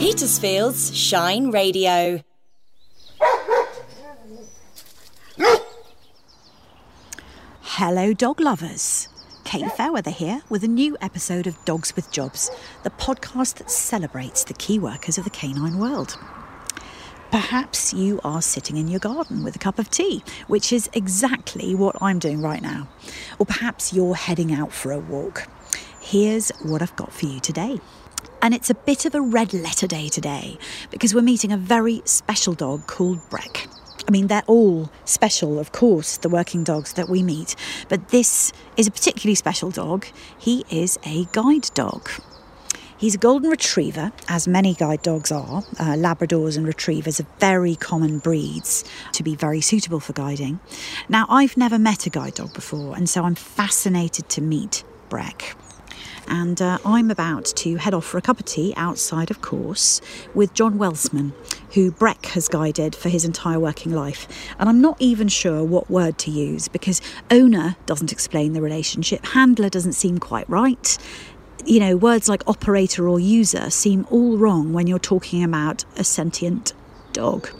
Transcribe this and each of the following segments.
Petersfield's Shine Radio. Hello, dog lovers. Kate Fairweather here with a new episode of Dogs with Jobs, the podcast that celebrates the key workers of the canine world. Perhaps you are sitting in your garden with a cup of tea, which is exactly what I'm doing right now. Or perhaps you're heading out for a walk. Here's what I've got for you today. And it's a bit of a red letter day today because we're meeting a very special dog called Breck. I mean, they're all special, of course, the working dogs that we meet, but this is a particularly special dog. He is a guide dog. He's a golden retriever, as many guide dogs are. Uh, Labradors and retrievers are very common breeds to be very suitable for guiding. Now, I've never met a guide dog before, and so I'm fascinated to meet Breck and uh, I'm about to head off for a cup of tea outside, of course, with John Welsman, who Breck has guided for his entire working life. And I'm not even sure what word to use because owner doesn't explain the relationship, handler doesn't seem quite right. You know, words like operator or user seem all wrong when you're talking about a sentient dog.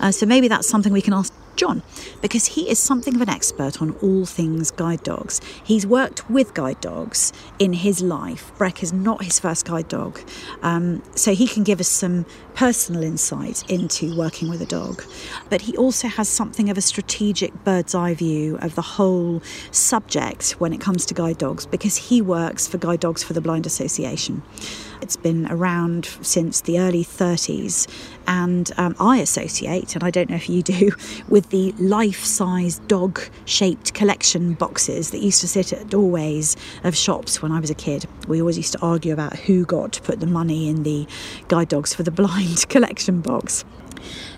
Uh, so maybe that's something we can ask John, because he is something of an expert on all things guide dogs. He's worked with guide dogs in his life. Breck is not his first guide dog, um, so he can give us some personal insight into working with a dog. But he also has something of a strategic bird's eye view of the whole subject when it comes to guide dogs, because he works for Guide Dogs for the Blind Association. It's been around since the early 30s, and um, I associate, and I don't know if you do, with the life size dog shaped collection boxes that used to sit at doorways of shops when I was a kid. We always used to argue about who got to put the money in the Guide Dogs for the Blind collection box.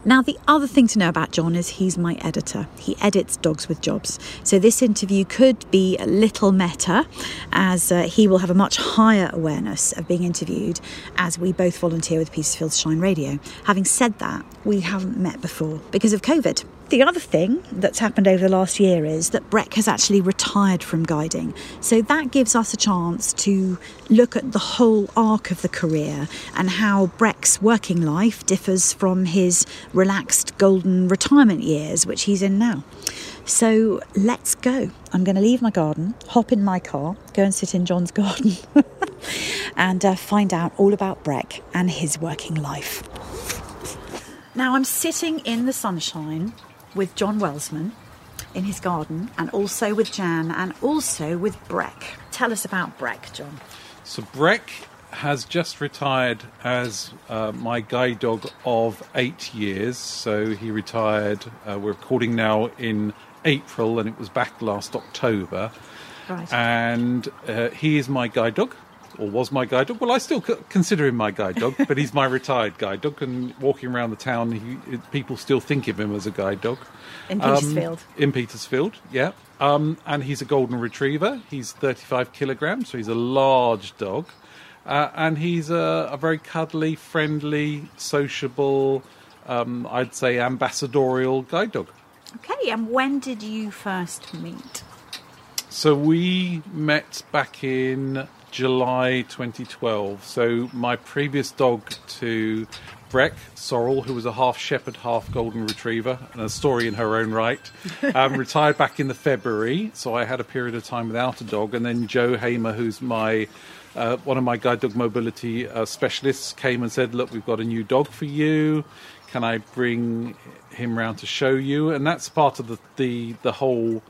Now, the other thing to know about John is he's my editor. He edits Dogs with Jobs. So, this interview could be a little meta, as uh, he will have a much higher awareness of being interviewed as we both volunteer with Petersfield Shine Radio. Having said that, we haven't met before because of COVID. The other thing that's happened over the last year is that Breck has actually retired from guiding. So that gives us a chance to look at the whole arc of the career and how Breck's working life differs from his relaxed golden retirement years, which he's in now. So let's go. I'm going to leave my garden, hop in my car, go and sit in John's garden, and uh, find out all about Breck and his working life. Now I'm sitting in the sunshine with John Welsman in his garden and also with Jan and also with Breck. Tell us about Breck, John. So Breck has just retired as uh, my guide dog of eight years. So he retired, uh, we're recording now in April and it was back last October. Right. And uh, he is my guide dog or was my guide dog. Well, I still consider him my guide dog, but he's my retired guide dog. And walking around the town, he, people still think of him as a guide dog. In Petersfield. Um, in Petersfield, yeah. Um, and he's a golden retriever. He's 35 kilograms, so he's a large dog. Uh, and he's a, a, very cuddly, friendly, sociable, um, I'd say ambassadorial guide dog. Okay, and when did you first meet? So we met back in July 2012. So my previous dog to Breck, Sorrel, who was a half shepherd, half golden retriever, and a story in her own right, um, retired back in the February. So I had a period of time without a dog, and then Joe Hamer, who's my uh, one of my guide dog mobility uh, specialists, came and said, "Look, we've got a new dog for you. Can I bring him round to show you?" And that's part of the the, the whole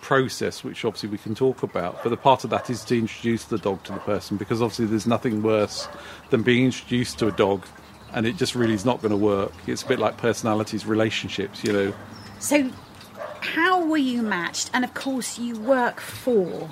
process, which obviously we can talk about. But the part of that is to introduce the dog to the person because obviously there's nothing worse than being introduced to a dog and it just really is not going to work. It's a bit like personalities, relationships, you know. So, how were you matched? And of course, you work for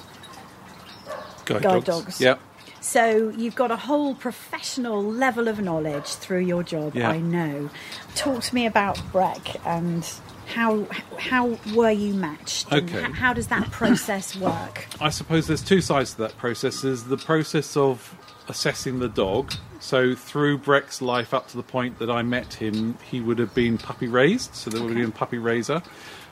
guide, guide dogs. dogs. Yeah. So you've got a whole professional level of knowledge through your job. Yeah. I know. Talk to me about Breck and how how were you matched? and Okay. h- how does that process work? I suppose there's two sides to that process. There's the process of assessing the dog. So through Breck's life up to the point that I met him, he would have been puppy raised. So there would have been a puppy raiser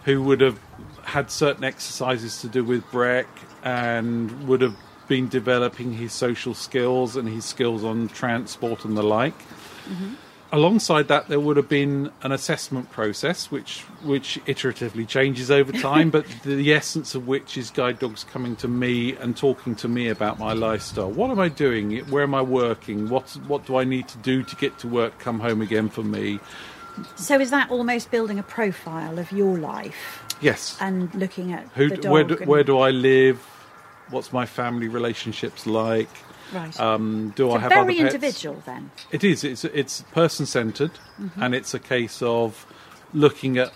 who would have had certain exercises to do with Breck and would have been developing his social skills and his skills on transport and the like. Mm-hmm. Alongside that, there would have been an assessment process, which which iteratively changes over time, but the essence of which is guide dogs coming to me and talking to me about my lifestyle. What am I doing? Where am I working? What what do I need to do to get to work, come home again for me? So is that almost building a profile of your life Yes. and looking at Who, where, do, and- where do I live? What's my family relationships like? Right. Um, do so I have very other pets? individual then. It is. It's it's person centered, Mm-hmm. and it's a case of looking at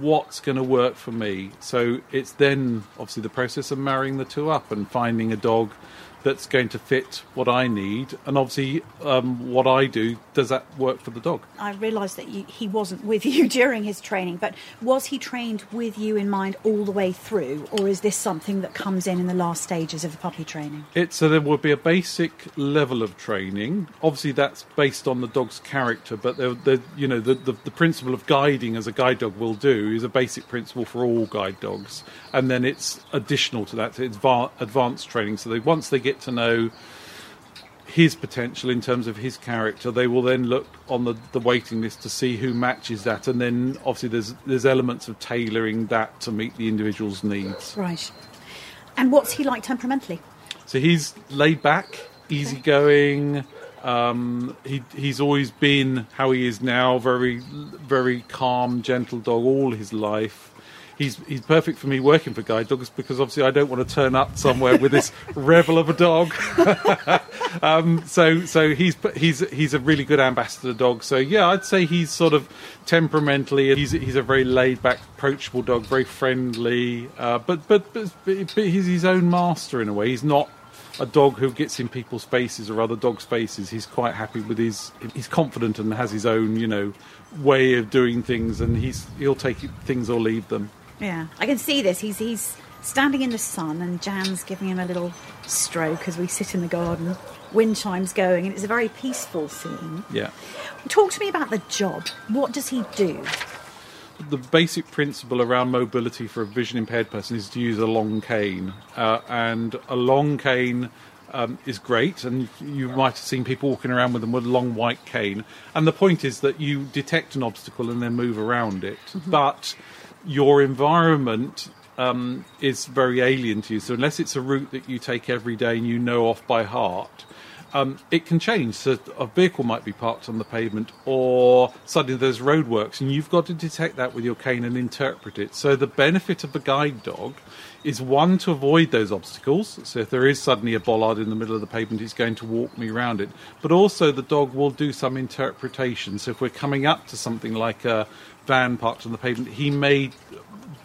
what's going to work for me. So it's then obviously the process of marrying the two up and finding a dog that's going to fit what I need, and obviously um, what I do does that work for the dog? I realised that you, he wasn't with you during his training, but was he trained with you in mind all the way through, or is this something that comes in in the last stages of the puppy training? It, so there will be a basic level of training. Obviously, that's based on the dog's character, but you know the, the, the principle of guiding, as a guide dog will do, is a basic principle for all guide dogs, and then it's additional to that. It's va- advanced training. So they, once they get to know his potential in terms of his character, they will then look on the, the waiting list to see who matches that, and then obviously there's there's elements of tailoring that to meet the individual's needs. Right. And what's he like temperamentally? So he's laid back, easygoing. Um, he he's always been how he is now, very very calm, gentle dog all his life. He's he's perfect for me working for guide dogs because obviously I don't want to turn up somewhere with this rebel of a dog. um, so so he's he's he's a really good ambassador dog. So yeah, I'd say he's sort of temperamentally he's he's a very laid back, approachable dog, very friendly. Uh, but, but but but he's his own master in a way. He's not a dog who gets in people's spaces or other dog spaces. He's quite happy with his. He's confident and has his own, you know, way of doing things, and he's he'll take things or leave them. Yeah, I can see this. He's he's standing in the sun, and Jan's giving him a little stroke as we sit in the garden. Wind chimes going, and it's a very peaceful scene. Yeah. Talk to me about the job. What does he do? the basic principle around mobility for a vision impaired person is to use a long cane, uh, and a long cane. Um, is great, and you might have seen people walking around with them with a long white cane. And the point is that you detect an obstacle and then move around it. But your environment um, is very alien to you. So unless it's a route that you take every day and you know off by heart, um, it can change. So a vehicle might be parked on the pavement, or suddenly there's roadworks, and you've got to detect that with your cane and interpret it. So the benefit of the guide dog is one to avoid those obstacles. So if there is suddenly a bollard in the middle of the pavement, he's going to walk me around it. But also the dog will do some interpretation. So if we're coming up to something like a van parked on the pavement, he may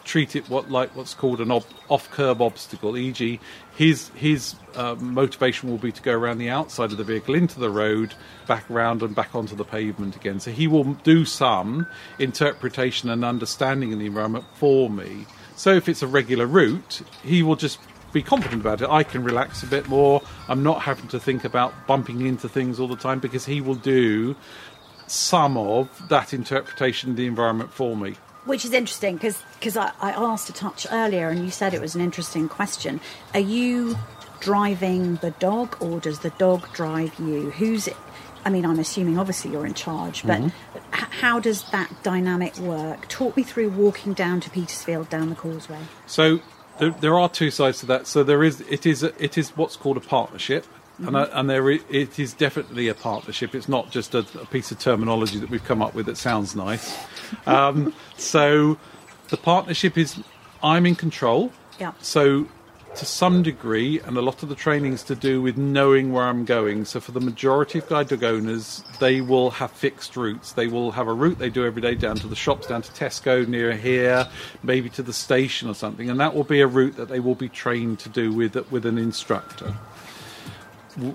treat it what like what's called an ob- off curb obstacle. E.g., his his uh, motivation will be to go around the outside of the vehicle into the road, back around and back onto the pavement again. So he will do some interpretation and understanding of the environment for me. So if it's a regular route, he will just be confident about it. I can relax a bit more. I'm not having to think about bumping into things all the time because he will do some of that interpretation of the environment for me. Which is interesting because I, I asked a touch earlier and you said it was an interesting question. Are you driving the dog or does the dog drive you? Who's? I mean, I'm assuming obviously you're in charge, but mm-hmm. h- how does that dynamic work? Talk me through walking down to Petersfield down the causeway. So there, there are two sides to that. So there is it is a, it is what's called a partnership, and I, and there i- it is definitely a partnership. It's not just a, a piece of terminology that we've come up with that sounds nice. Um, so the partnership is I'm in control. Yeah. So to some degree, and a lot of the training's to do with knowing where I'm going. So for the majority of guide dog owners, they will have fixed routes. They will have a route they do every day down to the shops, down to Tesco near here, maybe to the station or something, and that will be a route that they will be trained to do with with an instructor.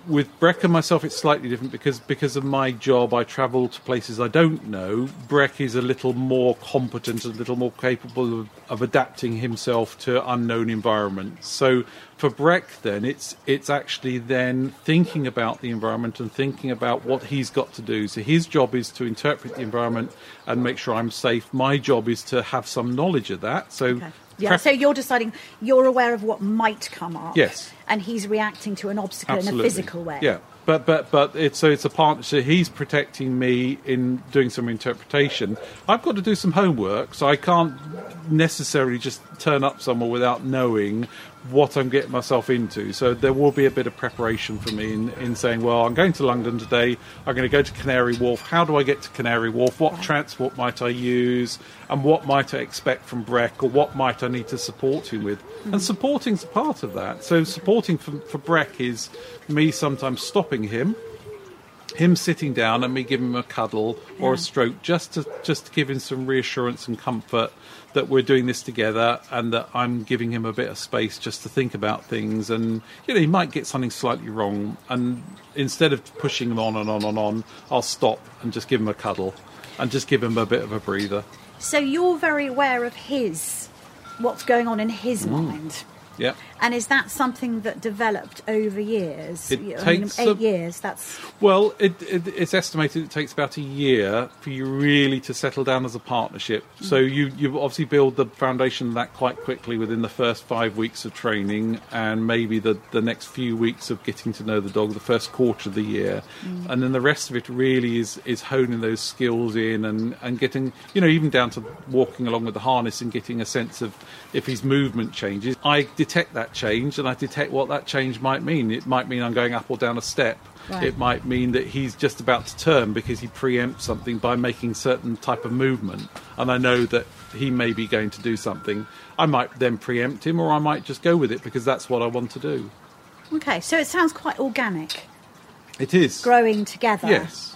With Breck and myself, it's slightly different because because of my job, I travel to places I don't know. Breck is a little more competent, a little more capable of, of adapting himself to unknown environments. So for Breck, then it's it's actually then thinking about the environment and thinking about what he's got to do. So his job is to interpret the environment and make sure I'm safe. My job is to have some knowledge of that. So Okay. Yeah, pref- so you're deciding, you're aware of what might come up. Yes. And he's reacting to an obstacle in a physical way. Yeah. but but but it's so it's a partnership. He's protecting me in doing some interpretation. I've got to do some homework, so I can't necessarily just turn up somewhere without knowing what I'm getting myself into. So there will be a bit of preparation for me in, in saying, well, I'm going to London today. I'm going to go to Canary Wharf. How do I get to Canary Wharf? What transport might I use? And what might I expect from Breck? Or what might I need to support him with? Hmm. And supporting's a part of that. So supporting for, for Breck is me sometimes stopping him him sitting down and me giving him a cuddle or a stroke just to just to give him some reassurance and comfort that we're doing this together and that I'm giving him a bit of space just to think about things and you know he might get something slightly wrong and instead of pushing him on and on and on I'll stop and just give him a cuddle and just give him a bit of a breather So you're very aware of his, what's going on in his Mm. mind. yeah And is that something that developed over years? It I mean, takes eight a- years. That's Well, it, it, it's estimated it takes about a year for you really to settle down as a partnership. Mm. So you you obviously build the foundation of that quite quickly within the first five weeks of training, and maybe the the next few weeks of getting to know the dog, the first quarter of the year, mm. and then the rest of it really is is honing those skills in and and getting you know even down to walking along with the harness and getting a sense of if his movement changes. I detect that change and I detect what that change might mean. It might mean I'm going up or down a step. Right. It might mean that he's just about to turn because he preempts something by making certain type of movement, and I know that he may be going to do something. I might then preempt him, or I might just go with it because that's what I want to do. okay. So it sounds quite organic, It is growing together. Yes,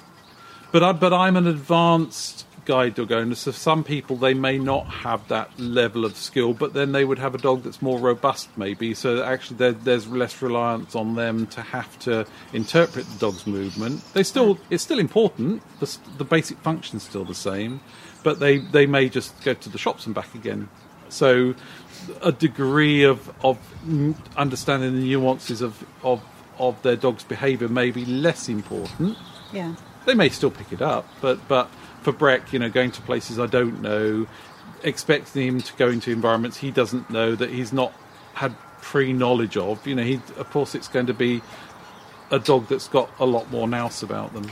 but I, but I'm an advanced guide dog owners. So some people they may not have that level of skill, but then they would have a dog that's more robust, maybe. So actually, there, there's less reliance on them to have to interpret the dog's movement. They still it's still important. The, the basic function's still the same, but they they may just go to the shops and back again. So a degree of of understanding the nuances of of of their dog's behaviour may be less important. Yeah. They may still pick it up, but but for Breck, you know, going to places I don't know, expecting him to go into environments he doesn't know that he's not had pre-knowledge of, you know, he of course it's going to be a dog that's got a lot more nous about them.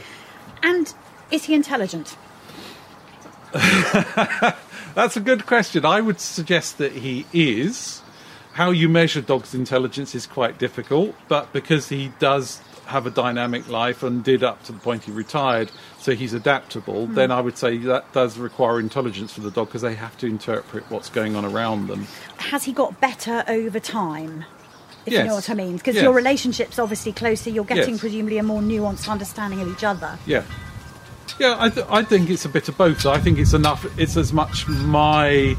And is he intelligent? That's a good question. I would suggest that he is. How you measure dog's intelligence is quite difficult, but because he does have a dynamic life and did up to the point he retired, so he's adaptable, hmm. then I would say that does require intelligence for the dog because they have to interpret what's going on around them. Has he got better over time? If you know what I mean, because Yes. your relationship's obviously closer. You're getting Yes. presumably a more nuanced understanding of each other. Yeah. Yeah, I, th- I think it's a bit of both. I think it's enough. It's as much my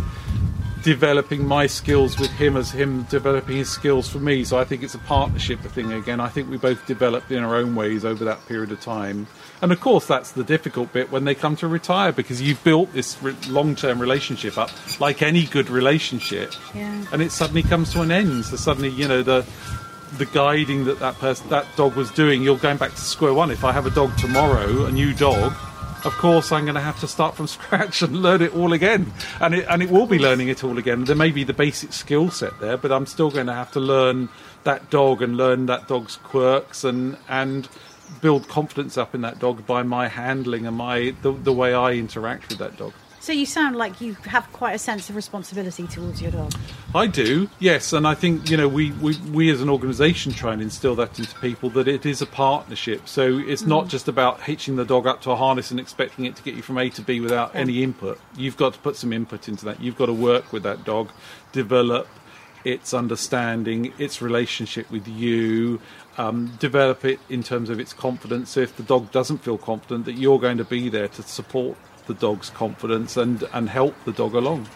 developing my skills with him as him developing his skills for me. So I think it's a partnership thing again. I think we both developed in our own ways over that period of time. And of course, that's the difficult bit when they come to retire because you've built this re- long term relationship up like any good relationship. Yeah. And it suddenly comes to an end. So suddenly, you know, the the guiding that that person that dog was doing you're going back to square one if i have a dog tomorrow a new dog of course i'm going to have to start from scratch and learn it all again. And it and it will be learning it all again. There may be the basic skill set there but i'm still going to have to learn that dog and learn that dog's quirks and and build confidence up in that dog by my handling and my the, the way i interact with that dog So you sound like you have quite a sense of responsibility towards your dog. I do, yes, and I think you know we, we, we as an organisation try and instill that into people that it is a partnership. So it's not just about hitching the dog up to a harness and expecting it to get you from A to B without any input. You've got to put some input into that. You've got to work with that dog, develop its understanding, its relationship with you, um, develop it in terms of its confidence. So if the dog doesn't feel confident, that you're going to be there to support the dog's confidence and, and help the dog along.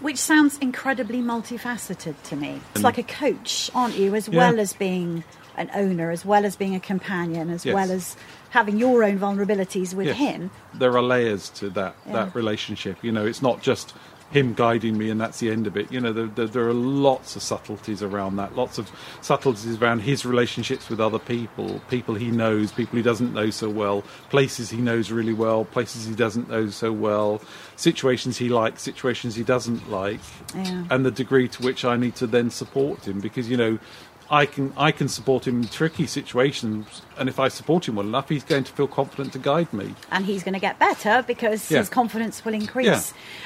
Which sounds incredibly multifaceted to me. It's like a coach, aren't you? As Yeah. well as being an owner, as well as being a companion, as Yes. well as having your own vulnerabilities with Yes. him. There are layers to that Yeah. that relationship. You know, it's not just him guiding me and that's the end of it. You know, there, there, there are lots of subtleties around that. Lots of subtleties around his relationships with other people, people he knows, people he doesn't know so well, places he knows really well, places he doesn't know so well, situations he likes, situations he doesn't like, Yeah. and the degree to which I need to then support him because you know I can I can support him in tricky situations, and if I support him well enough, he's going to feel confident to guide me. and he's going to get better because Yeah. his confidence will increase. Yeah.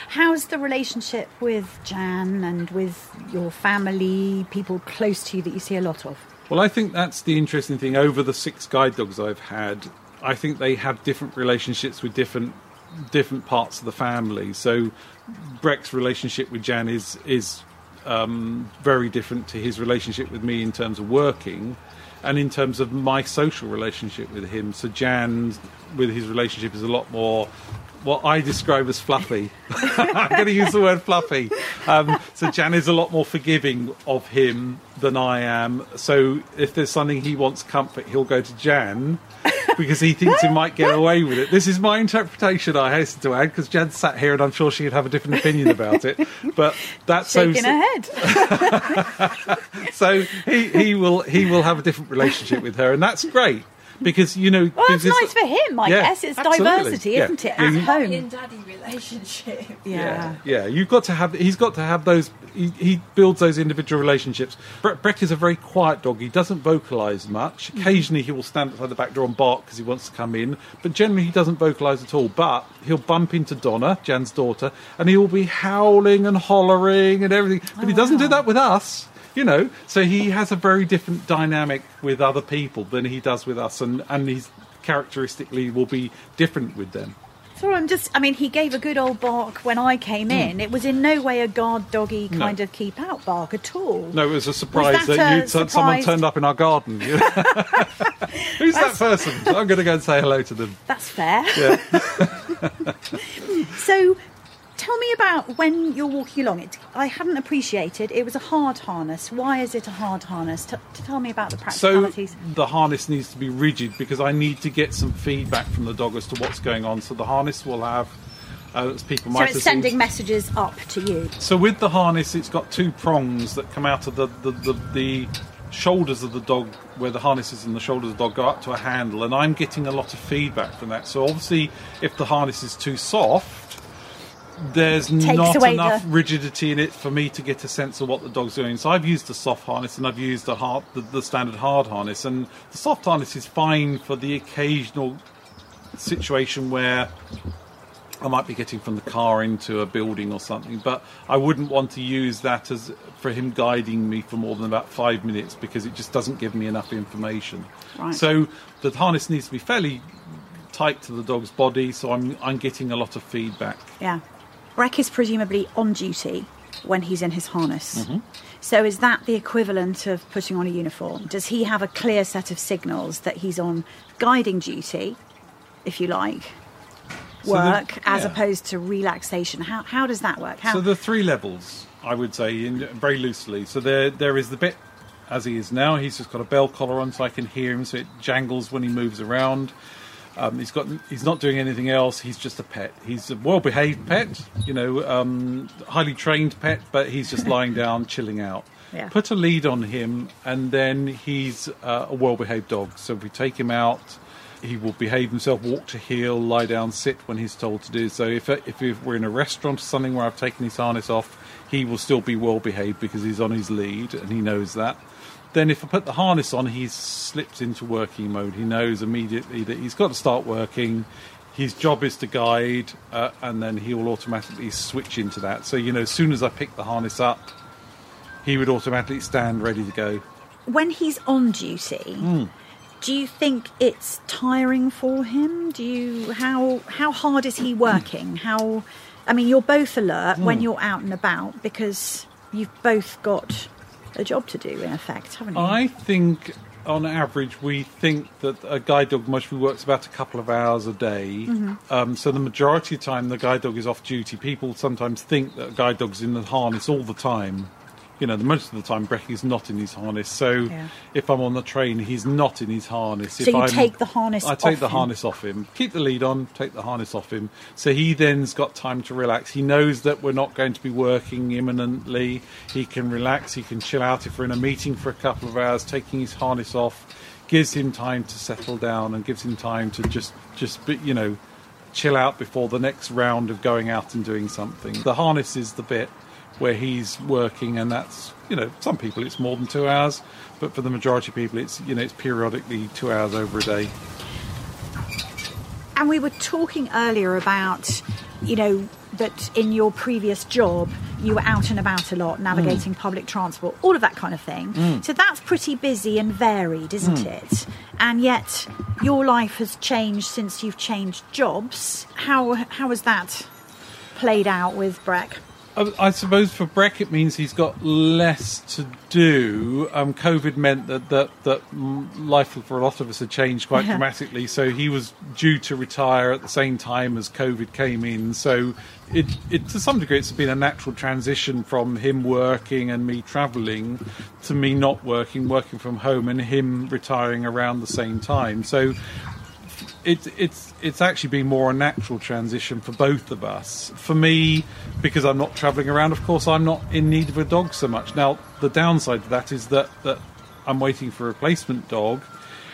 How's the relationship with Jan and with your family, people close to you that you see a lot of? Well, I think that's the interesting thing. Over the six guide dogs I've had, I think they have different relationships with different different parts of the family. So, Breck's relationship with Jan is is um, very different to his relationship with me in terms of working, and in terms of my social relationship with him. So, Jan, with his relationship, is a lot more. What I describe as fluffy. I'm going to use the word fluffy. Um, so Jan is a lot more forgiving of him than I am. So if there's something he wants comfort, he'll go to Jan because he thinks he might get away with it. This is my interpretation. I hasten to add because Jan sat here and I'm sure she'd have a different opinion about it. But that's so. Her head. So he, he will he will have a different relationship with her, and that's great because you know. Well, that's nice for him, I Yeah, guess. It's absolutely. diversity, Yeah. isn't it, Yeah, at you- home? Mummy and daddy relationship. Yeah. yeah. You've got to have. He's got to have those. He, he builds those individual relationships. Bre- Breck is a very quiet dog. He doesn't vocalise much. Mm-hmm. Occasionally, he will stand outside the back door and bark because he wants to come in. But generally, he doesn't vocalise at all. But he'll bump into Donna, Jan's daughter, and he will be howling and hollering and everything. But he doesn't oh, do that with us. You know, so he has a very different dynamic with other people than he does with us, and and he's characteristically will be different with them. So I'm just, I mean, he gave a good old bark when I came hmm. in. It was in no way a guard doggy No. kind of keep out bark at all. No, it was a surprise that that, a you someone turned up in our garden. Who's that person? I'm going to go and say hello to them. That's fair. Yeah. So tell me about when you're walking along. It, I hadn't appreciated it was a hard harness. Why is it a hard harness? T- to tell me about the practicalities. So the harness needs to be rigid because I need to get some feedback from the dog as to what's going on. So the harness will have, uh, as people So, it's sending seen. messages up to you. So with the harness, it's got two prongs that come out of the the, the, the shoulders of the dog, where the harness is and the shoulders of the dog go up to a handle, and I'm getting a lot of feedback from that. So obviously, if the harness is too soft, there's not enough the- rigidity in it for me to get a sense of what the dog's doing. So I've used the soft harness and I've used the hard, the, the standard hard harness, and the soft harness is fine for the occasional situation where I might be getting from the car into a building or something, but I wouldn't want to use that as for him guiding me for more than about five minutes because it just doesn't give me enough information. Right. So the harness needs to be fairly tight to the dog's body, so I'm I'm getting a lot of feedback. Yeah. Breck is presumably on duty when he's in his harness. Mm-hmm. So is that the equivalent of putting on a uniform? Does he have a clear set of signals that he's on guiding duty, if you like, So the- work, as yeah. opposed to relaxation? How, how does that work? How, So the three levels, I would say, in, very loosely. So there there is the bit as he is now. He's just got a bell collar on, so I can hear him. So it jangles when he moves around. Um, he's got he's not doing anything else. He's just a pet. He's a well behaved pet, you know, um, highly trained pet, but he's just lying down, chilling out. Yeah. Put a lead on him, and then he's uh, a well behaved dog. So if we take him out, he will behave himself, walk to heel, lie down, sit when he's told to do so. If if we're in a restaurant or something where I've taken his harness off, he will still be well behaved because he's on his lead and he knows that. Then if I put the harness on, he slips into working mode. He knows immediately that he's got to start working. His job is to guide, uh, and then he will automatically switch into that. So you know, as soon as I pick the harness up, he would automatically stand ready to go. when he's on duty, Hmm. do you think it's tiring for him? Do you how how hard is he working? How I mean, you're both alert Hmm. when you're out and about because you've both got a job to do in effect, haven't you? I think, on average, we think that a guide dog mostly works about a couple of hours a day. Um, so the majority of the time, the guide dog is off duty. People sometimes think that a guide dog's in the harness all the time. You know, the most of the time, Breck is not in his harness. So Yeah. if I'm on the train, he's not in his harness. So if you I'm, take the harness I take the him? harness off him. Keep the lead on. Take the harness off him. So he then's got time to relax. He knows that we're not going to be working imminently. He can relax. He can chill out if we're in a meeting for a couple of hours. Taking his harness off gives him time to settle down and gives him time to just just be, you know chill out before the next round of going out and doing something. The harness is the bit where he's working, and that's you know some people it's more than two hours, but for the majority of people it's you know it's periodically two hours over a day. And we were talking earlier about, you know, that in your previous job you were out and about a lot, mm. navigating public transport, all of that kind of thing. Mm. So that's pretty busy and varied, isn't mm. it? And yet your life has changed since you've changed jobs. How how has that played out with Breck? I, I suppose for Breck it means he's got less to do. Um, COVID meant that that that life for a lot of us had changed quite Yeah. dramatically. So he was due to retire at the same time as COVID came in. So it, it to some degree it's been a natural transition from him working and me travelling to me not working, working from home, and him retiring around the same time. So it, it's it's actually been more a natural transition for both of us. For me, because I'm not travelling around, of course, I'm not in need of a dog so much. Now, the downside to that is that that I'm waiting for a replacement dog,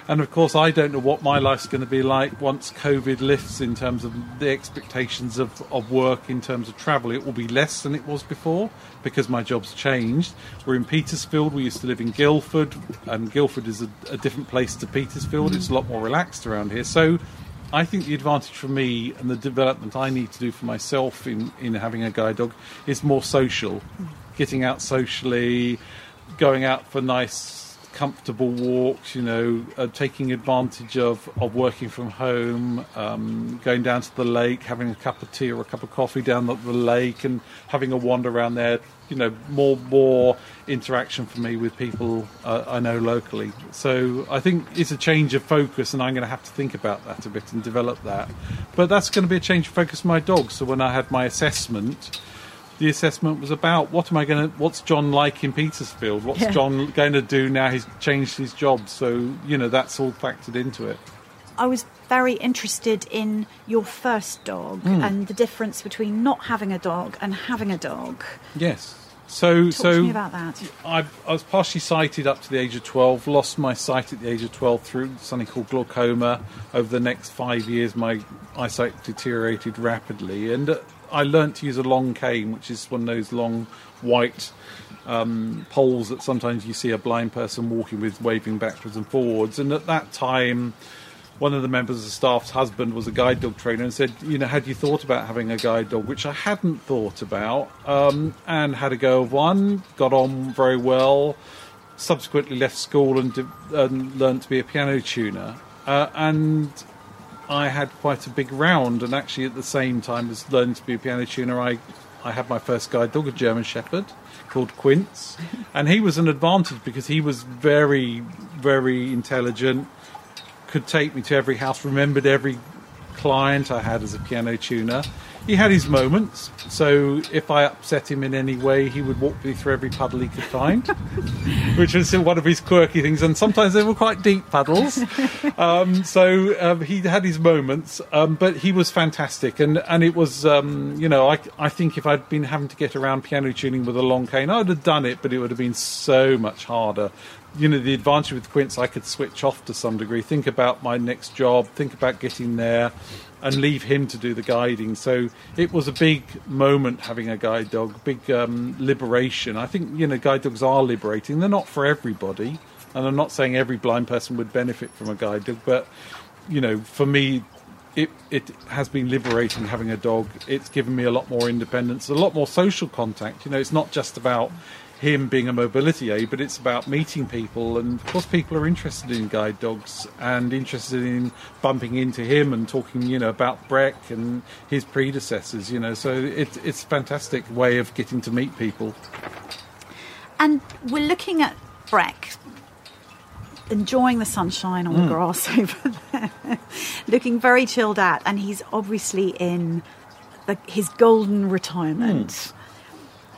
and of course, I don't know what my life's going to be like once COVID lifts in terms of the expectations of, of work in terms of travel. It will be less than it was before because my job's changed. We're in Petersfield. We used to live in Guildford, and Guildford is a, a different place to Petersfield. It's a lot more relaxed around here. So I think the advantage for me and the development I need to do for myself in, in having a guide dog is more social. Getting out socially, going out for nice, comfortable walks, you know, uh, taking advantage of, of working from home, um, going down to the lake, having a cup of tea or a cup of coffee down at the lake and having a wander around there. You know, more more interaction for me with people uh, I know locally. So I think it's a change of focus, and I'm going to have to think about that a bit and develop that. But that's going to be a change of focus for my dog. So when I had my assessment, the assessment was about what am I going to, what's John like in Petersfield? What's Yeah. John going to do now he's changed his job? So you know that's all factored into it. I was very interested in your first dog and the difference between not having a dog and having a dog. Yes. So Talk so about that. I, I was partially sighted up to the age of 12, lost my sight at the age of 12 through something called glaucoma. Over the next five years, my eyesight deteriorated rapidly, and uh, I learnt to use a long cane, which is one of those long white um, poles that sometimes you see a blind person walking with, waving backwards and forwards. And at that time, one of the members of the staff's husband was a guide dog trainer and said, you know, had you thought about having a guide dog, which I hadn't thought about, um, and had a go of one, got on very well, subsequently left school and, and learned to be a piano tuner. Uh, and I had quite a big round, and actually at the same time as learning to be a piano tuner, I, I had my first guide dog, a German Shepherd called Quince, and he was an advantage because he was very, very intelligent, could take me to every house, remembered every client I had as a piano tuner. He had his moments, so if I upset him in any way, he would walk me through every puddle he could find, which was one of his quirky things. And sometimes they were quite deep puddles. Um, so um, he had his moments, um, but he was fantastic. And, and it was, um, you know, I, I think if I'd been having to get around piano tuning with a long cane, I would have done it, but it would have been so much harder. You know, the advantage with Quince, I could switch off to some degree, think about my next job, think about getting there, and leave him to do the guiding. So it was a big moment having a guide dog, big um, liberation. I think, you know, guide dogs are liberating. They're not for everybody. And I'm not saying every blind person would benefit from a guide dog, but, you know, for me, it, it has been liberating having a dog. It's given me a lot more independence, a lot more social contact. You know, it's not just about him being a mobility aid, but it's about meeting people. And of course, people are interested in guide dogs and interested in bumping into him and talking, you know, about Breck and his predecessors. You know, so it, it's a fantastic way of getting to meet people. And we're looking at Breck enjoying the sunshine on the mm. grass over there, looking very chilled out, and he's obviously in the, his golden retirement. Mm.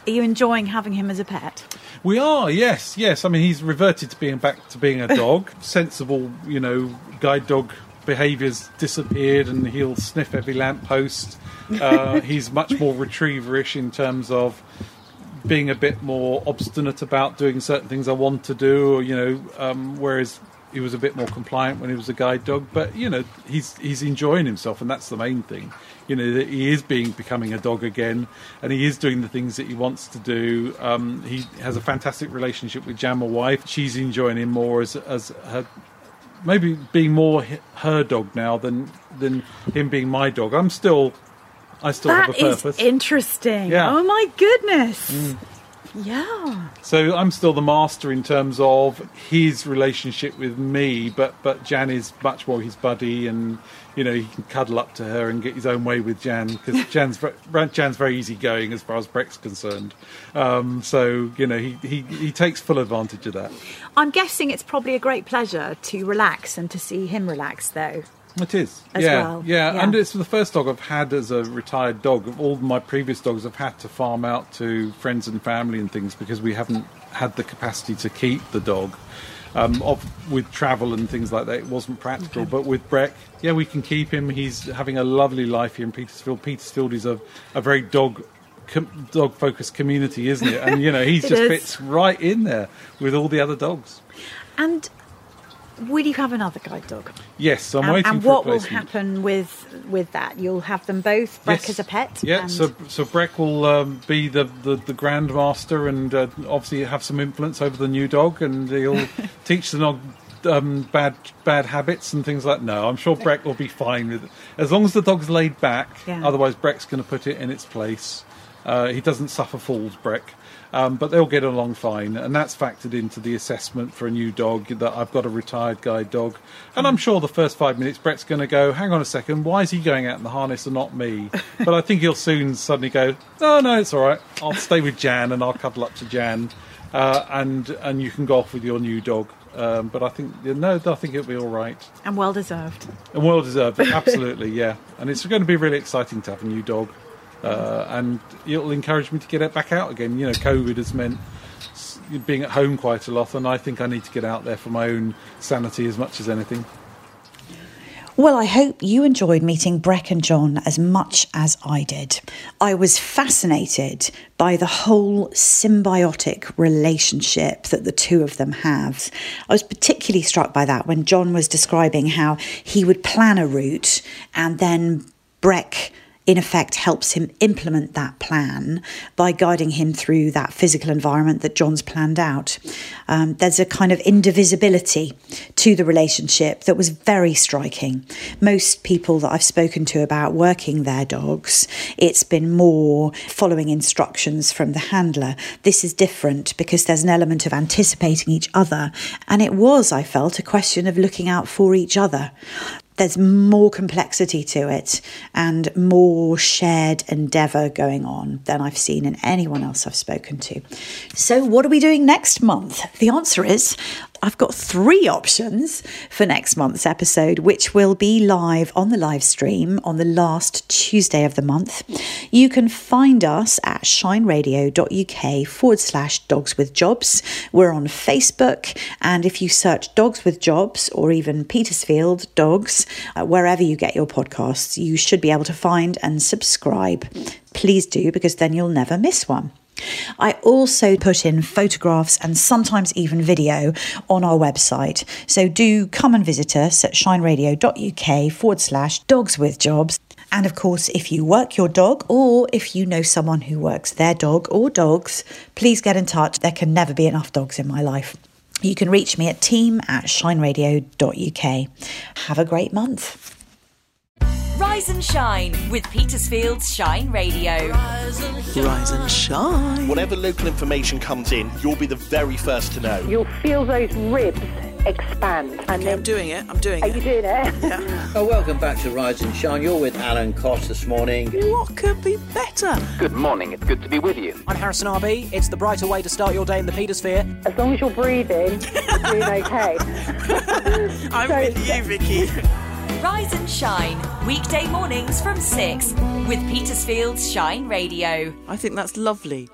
Are you enjoying having him as a pet? We are, yes, yes. I mean, he's reverted to being back to being a dog. Sensible, you know, guide dog behaviours disappeared, and he'll sniff every lamppost. Uh, he's much more retrieverish in terms of being a bit more obstinate about doing certain things I want to do, or you know, um, whereas he was a bit more compliant when he was a guide dog. But you know, he's he's enjoying himself, and that's the main thing. You know, that he is being becoming a dog again, and he is doing the things that he wants to do. Um, he has a fantastic relationship with Jan, wife. She's enjoying him more as as her maybe being more her dog now than than him being my dog. I'm still, I still That have a is purpose. interesting. Yeah. Mm. Oh my goodness. Yeah. So I'm still the master in terms of his relationship with me, but but Jan is much more his buddy, and you know he can cuddle up to her and get his own way with Jan because Jan's Jan's very easygoing as far as Breck's concerned. Um, so you know he, he he takes full advantage of that. I'm guessing it's probably a great pleasure to relax and to see him relax, though. It is, As yeah, well, yeah, yeah. and it's the first dog I've had as a retired dog. Of all my previous dogs, I've had to farm out to friends and family and things because we haven't had the capacity to keep the dog. Um, of, with travel and things like that, it wasn't practical. But with Breck, yeah, we can keep him. He's having a lovely life here in Petersfield. Petersfield is a, a very dog com- dog focused community, isn't it? And you know, he just is. fits right in there with all the other dogs. And will you have another guide dog? Yes, I'm and waiting and what will happen with with that? You'll have them both, Breck Yes. as a pet? Yeah, so so Breck will um, be the, the, the grandmaster and uh, obviously have some influence over the new dog, and he'll teach the dog um, bad bad habits and things like. No, I'm sure Breck will be fine with it as long as the dog's laid back. Yeah. Otherwise, Breck's going to put it in its place. Uh, he doesn't suffer falls, Breck. Um, but they'll get along fine, and that's factored into the assessment for a new dog. That I've got a retired guide dog, and I'm sure the first five minutes Breck's going to go, "Hang on a second, why is he going out in the harness and not me?" but I think he'll soon suddenly go, "No, no, it's all right. I'll stay with Jan, and I'll cuddle up to Jan, uh, and and you can go off with your new dog." Um, but I think no, I think it'll be all right, and well deserved. and well deserved. Absolutely, yeah. And it's going to be really exciting to have a new dog, uh, and it'll encourage me to get it back out again. You know, COVID has meant being at home quite a lot, and I think I need to get out there for my own sanity as much as anything. Well, I hope you enjoyed meeting Breck and John as much as I did. I was fascinated by the whole symbiotic relationship that the two of them have. I was particularly struck by that when John was describing how he would plan a route and then Breck in effect helps him implement that plan by guiding him through that physical environment that John's planned out. Um, there's a kind of indivisibility to the relationship that was very striking. Most people that I've spoken to about working their dogs, it's been more following instructions from the handler. This is different because there's an element of anticipating each other, and it was, I felt, a question of looking out for each other there's more complexity to it and more shared endeavour going on than I've seen in anyone else I've spoken to. So, what are we doing next month? The answer is I've got three options for next month's episode, which will be live on the live stream on the last Tuesday of the month. You can find us at shineradio.uk forward slash dogs with jobs. We're on Facebook, and if you search dogs with jobs or even Petersfield dogs, uh, wherever you get your podcasts, you should be able to find and subscribe. Please do, because then you'll never miss one. I also put in photographs and sometimes even video on our website. So do come and visit us at shineradio.uk forward slash dogs with jobs. And of course, if you work your dog or if you know someone who works their dog or dogs, please get in touch. There can never be enough dogs in my life. You can reach me at team at shineradio.uk. Have a great month. Rise and shine with Petersfield's Shine Radio. Rise and shine. Whatever local information comes in, you'll be the very first to know. You'll feel those ribs expand. And Okay, I'm doing it. I'm doing it. are you doing it? Yeah. Oh, welcome back to Rise and Shine. You're with Alan Cost this morning. What could be better? Good morning, it's good to be with you. I'm Harrison RB. It's the brighter way to start your day in the Petersphere. As long as you're breathing, you're doing okay. I'm So- with you, Vicky. Rise and shine weekday mornings from 6 with Petersfield's Shine Radio. I think that's lovely.